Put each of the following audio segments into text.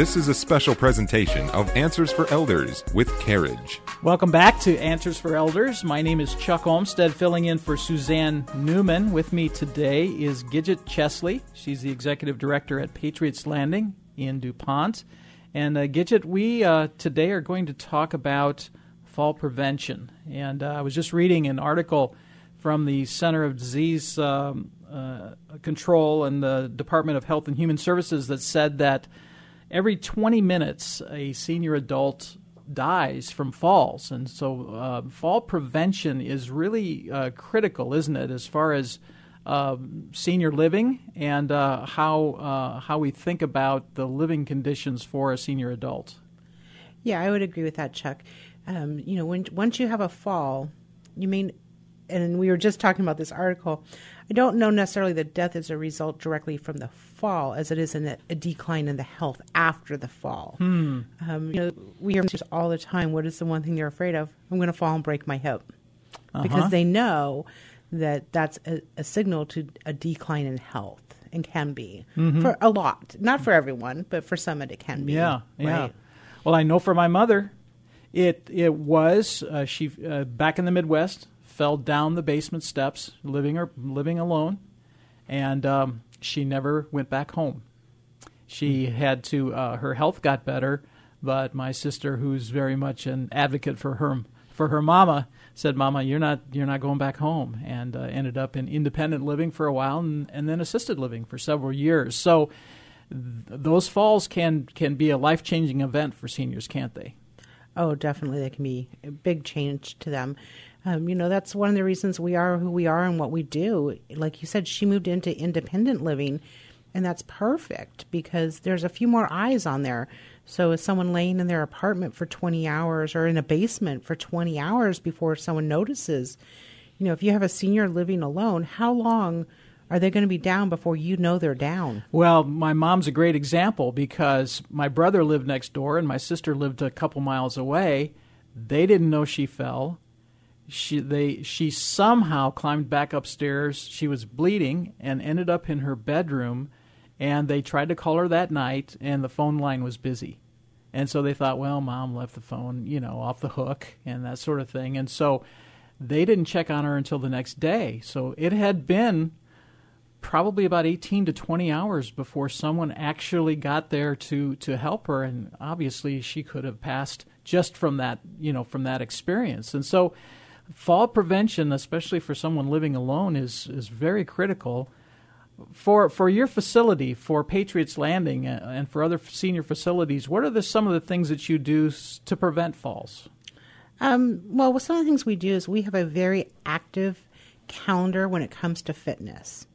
This is a special presentation of Answers for Elders with Careage. Welcome back to Answers for Elders. My name is Chuck Olmstead, filling in for Suzanne Newman. With me today is Gidget Chesley. She's the executive director at Patriots Landing in DuPont. And uh, Gidget, we uh, today are going to talk about fall prevention. And uh, I was just reading an article from the Center of Disease um, uh, Control and the Department of Health and Human Services that said that every 20 minutes a senior adult dies from falls. And so uh, fall prevention is really uh, critical, isn't it, as far as uh, senior living and uh, how, uh, how we think about the living conditions for a senior adult? Yeah, I would agree with that, Chuck. Um, you know, when, once you have a fall, you mean, and we were just talking about this article, I don't know necessarily that death is a result directly from the fall as it is in a, a decline in the health after the fall. Hmm. Um, you know, we hear this all the time. What is the one thing they're afraid of? I'm going to fall and break my hip. Uh-huh. Because they know that that's a, a, signal to a decline in health and can be mm-hmm. for a lot. Not for everyone, but for some it can be. Yeah, yeah. Right? Well, I know for my mother, it it was uh, she uh, back in the Midwest fell down the basement steps, living or living alone, and um, she never went back home. She had to. Uh, her health got better, but my sister, who's very much an advocate for her for her mama, said, "Mama, you're not you're not going back home," and uh, ended up in independent living for a while, and, and then assisted living for several years. So. Th- those falls can can be a life changing event for seniors, can't they? Oh, definitely, they can be a big change to them. Um, you know, that's one of the reasons we are who we are and what we do. Like you said, she moved into independent living, and that's perfect because there's a few more eyes on there. So, is someone laying in their apartment for 20 hours or in a basement for 20 hours before someone notices? You know, if you have a senior living alone, how long are they going to be down before you know they're down? Well, my mom's a great example because my brother lived next door and my sister lived a couple miles away. They didn't know she fell she they she somehow climbed back upstairs. She was bleeding and ended up in her bedroom and they tried to call her that night and the phone line was busy. And so they thought, well, mom left the phone, you know, off the hook and that sort of thing. And so they didn't check on her until the next day. So it had been probably about 18 to 20 hours before someone actually got there to to help her and obviously she could have passed just from that, you know, from that experience. And so fall prevention, especially for someone living alone, is is very critical. For for your facility, for Patriots Landing, uh, and for other senior facilities, what are the, some of the things that you do to prevent falls? Um, well, some of the things we do is we have a very active calendar when it comes to fitness.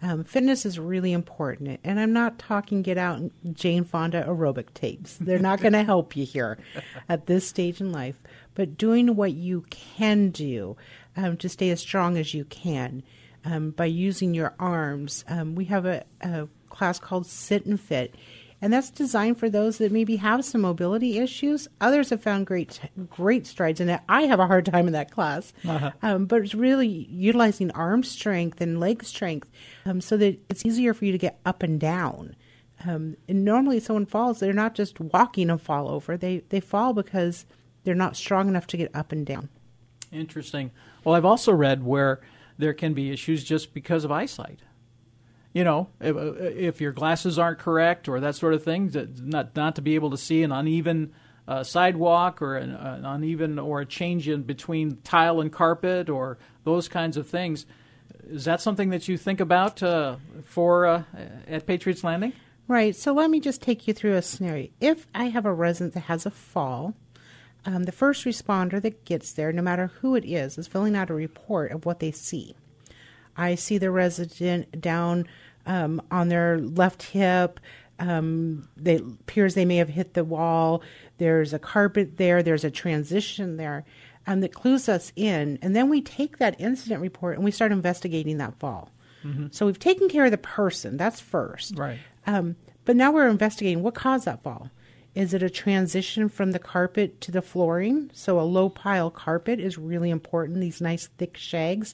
Um, fitness is really important, and I'm not talking get out Jane Fonda aerobic tapes. They're not going to help you here at this stage in life. But doing what you can do um, to stay as strong as you can um, by using your arms. Um, we have a, a class called Sit and Fit, and that's designed for those that maybe have some mobility issues. Others have found great great strides in it. I have a hard time in that class, uh-huh. um, but it's really utilizing arm strength and leg strength um, so that it's easier for you to get up and down. Um, and normally, someone falls; they're not just walking and fall over; they they fall because they're not strong enough to get up and down. Interesting. Well, I've also read where there can be issues just because of eyesight you know, if, if, your glasses aren't correct or that sort of thing, not not to be able to see an uneven uh, sidewalk or an, an, uneven or a change in between tile and carpet or those kinds of things. Is that something that you think about uh, for uh, at Patriots Landing? Right. So let me just take you through a scenario. If I have a resident that has a fall, um, the first responder that gets there, no matter who it is, is filling out a report of what they see. I see the resident down um, on their left hip. Um, they appears they may have hit the wall. There's a carpet there. There's a transition there, and that clues us in. And then we take that incident report and we start investigating that fall. Mm-hmm. So we've taken care of the person. That's first. Right. Um, but now we're investigating what caused that fall. Is it a transition from the carpet to the flooring? So a low pile carpet is really important. These nice thick shags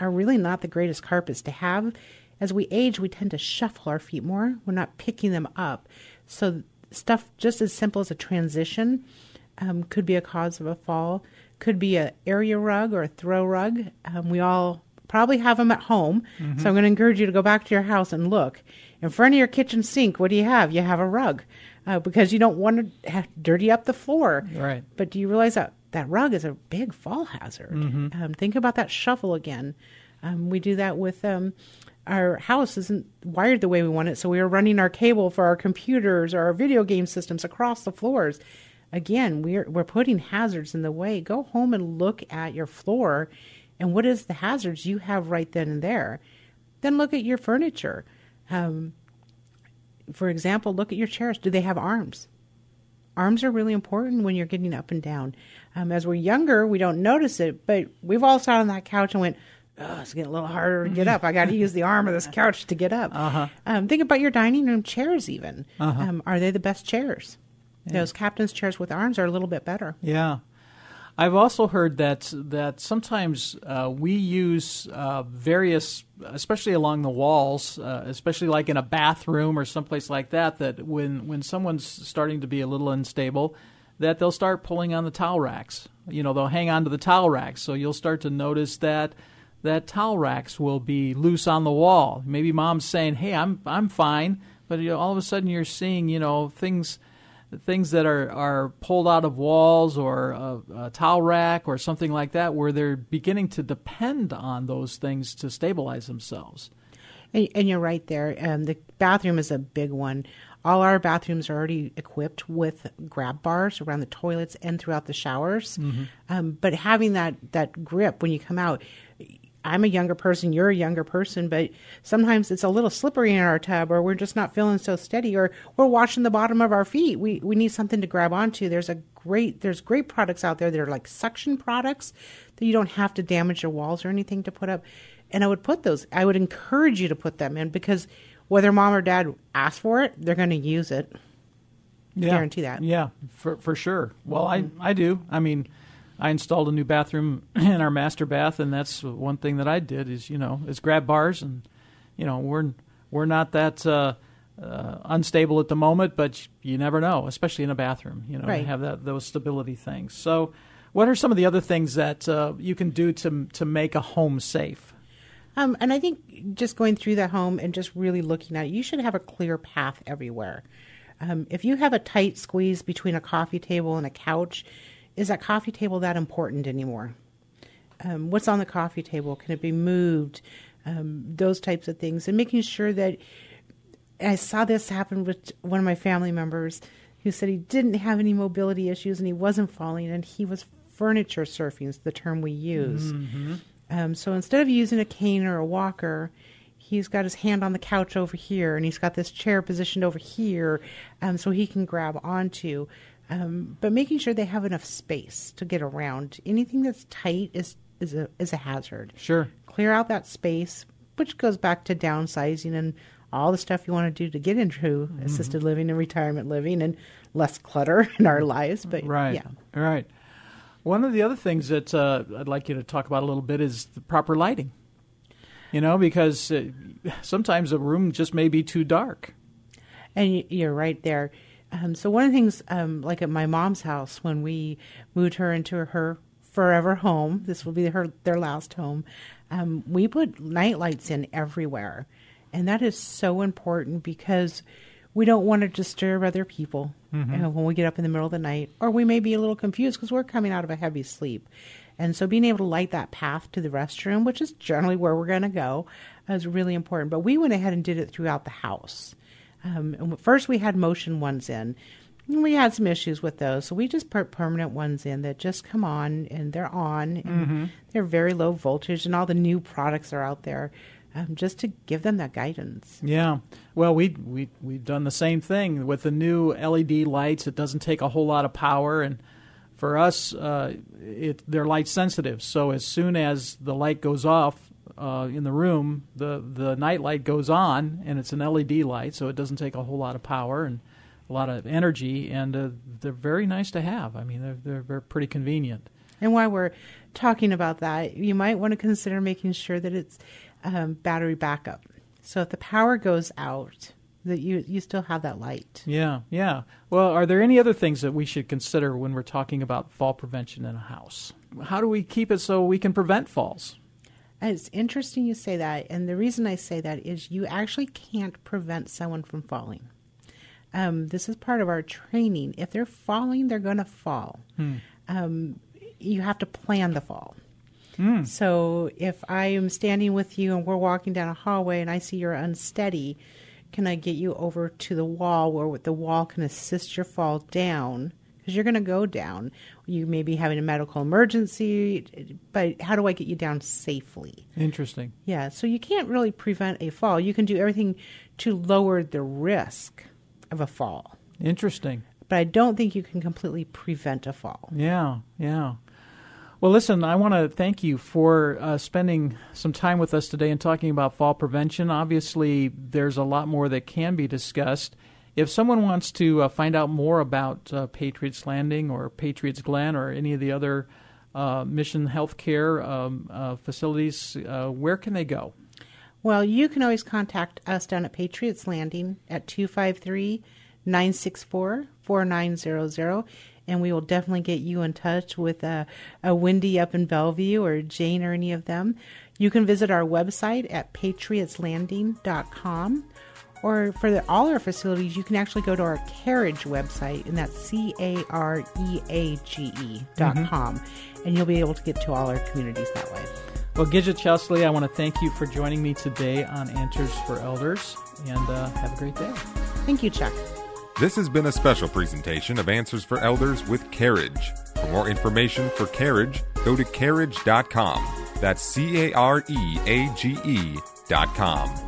are really not the greatest carpets to have. As we age, we tend to shuffle our feet more. We're not picking them up. So stuff just as simple as a transition um, could be a cause of a fall. Could be an area rug or a throw rug. Um, we all probably have them at home, Mm-hmm. so I'm going to encourage you to go back to your house and look in front of your kitchen sink. What do you have? You have a rug uh, because you don't want to dirty up the floor. Right. But do you realize that that rug is a big fall hazard? Mm-hmm. Um, think about that shuffle again. Um, we do that with um, our house isn't wired the way we want it, so we are running our cable for our computers or our video game systems across the floors. Again, we're we're putting hazards in the way. Go home and look at your floor, and what is the hazards you have right then and there. Then look at your furniture. Um, for example, look at your chairs. Do they have arms? Arms are really important when you're getting up and down. Um, as we're younger, we don't notice it, but we've all sat on that couch and went, oh, it's getting a little harder to get up. I got to use the arm of this couch to get up. Uh-huh. Um, think about your dining room chairs, even. Um, are they the best chairs? Those captain's chairs with arms are a little bit better. Yeah. I've also heard that that sometimes uh, we use uh, various, especially along the walls, uh, especially like in a bathroom or someplace like that. That when when someone's starting to be a little unstable, that they'll start pulling on the towel racks. You know, they'll hang on to the towel racks. So you'll start to notice that that towel racks will be loose on the wall. Maybe mom's saying, "Hey, I'm I'm fine," but you know, all of a sudden you're seeing you know things things that are, are pulled out of walls or a, a towel rack or something like that where they're beginning to depend on those things to stabilize themselves. And, and you're right there. Um, the bathroom is a big one. All our bathrooms are already equipped with grab bars around the toilets and throughout the showers. Um, but having that, that grip when you come out, I'm a younger person, you're a younger person, but sometimes it's a little slippery in our tub, or we're just not feeling so steady, or we're washing the bottom of our feet. We we need something to grab onto. There's a great there's great products out there that are like suction products that you don't have to damage your walls or anything to put up. And I would put those. I would encourage you to put them in because whether mom or dad ask for it, they're going to use it. Yeah. Guarantee that. Yeah, for for sure. Well, I I do. I mean, I installed a new bathroom in our master bath, and that's one thing that I did is you know is grab bars, and you know we're we're not that uh, uh, unstable at the moment, but you never know, especially in a bathroom. You know, Right. have that those stability things. So, what are some of the other things that uh, you can do to to make a home safe? Um, and I think just going through the home and just really looking at it, you should have a clear path everywhere. Um, if you have a tight squeeze between a coffee table and a couch, is that coffee table that important anymore? Um, what's on the coffee table? Can it be moved? Um, those types of things. And making sure that I saw this happen with one of my family members who said he didn't have any mobility issues and he wasn't falling and he was furniture surfing is the term we use. Um, so instead of using a cane or a walker, he's got his hand on the couch over here, and he's got this chair positioned over here, um, so he can grab onto. Um, but making sure they have enough space to get around. Anything that's tight is is a is a hazard. Sure. Clear out that space, which goes back to downsizing and all the stuff you want to do to get into assisted living and retirement living and less clutter in our lives. But Right. yeah. Right. One of the other things that uh, I'd like you to talk about a little bit is the proper lighting. You know, because uh, sometimes a room just may be too dark. And you're right there. Um, so one of the things, um, like at my mom's house, when we moved her into her forever home, this will be her their last home. Um, we put night lights in everywhere, and that is so important because we don't want to disturb other people uh, when we get up in the middle of the night, or we may be a little confused because we're coming out of a heavy sleep. And so being able to light that path to the restroom, which is generally where we're going to go, is really important. But we went ahead and did it throughout the house. Um, and first, we had motion ones in. And we had some issues with those, so we just put permanent ones in that just come on and they're on. And They're very low voltage, and all the new products are out there, um, just to give them that guidance. Yeah. Well, we we we've done the same thing with the new LED lights. It doesn't take a whole lot of power, and for us, uh, it they're light sensitive. So as soon as the light goes off uh, in the room, the the night light goes on, and it's an LED light, so it doesn't take a whole lot of power and a lot of energy, and uh, they're very nice to have. I mean, they're they're, they're pretty convenient. And while we're talking about that, you might want to consider making sure that it's um, battery backup. So if the power goes out, that you you still have that light. Yeah, yeah. Well, are there any other things that we should consider when we're talking about fall prevention in a house? How do we keep it so we can prevent falls? It's interesting you say that, and the reason I say that is you actually can't prevent someone from falling. Um, this is part of our training. If they're falling, they're going to fall. Hmm. Um, you have to plan the fall. Hmm. So if I am standing with you and we're walking down a hallway and I see you're unsteady, can I get you over to the wall where the wall can assist your fall down? Because you're going to go down. You may be having a medical emergency, but how do I get you down safely? Interesting. Yeah, so you can't really prevent a fall. You can do everything to lower the risk of a fall, Interesting. but I don't think you can completely prevent a fall. Yeah, yeah. Well, listen, I want to thank you for uh, spending some time with us today and talking about fall prevention. Obviously, there's a lot more that can be discussed. If someone wants to uh, find out more about uh, Patriots Landing or Patriots Glen or any of the other uh, Mission Healthcare um, uh, facilities, uh, where can they go? Well, you can always contact us down at Patriots Landing at 253 964 4900, and we will definitely get you in touch with uh, a Wendy up in Bellevue or Jane or any of them. You can visit our website at patriotslanding.com. Or for the, all our facilities, you can actually go to our careage website, and that's C A R E A G E dot com, and you'll be able to get to all our communities that way. Well, Gidget Chesley, I want to thank you for joining me today on Answers for Elders, and uh, have a great day. Thank you, Chuck. This has been a special presentation of Answers for Elders with Careage. For more information for Careage, go to careage.com. That's C A R E A G E dot com.